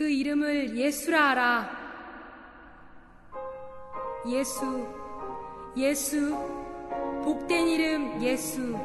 그 이름을 예수라 하라. 예수, 예수, 복된 이름 예수.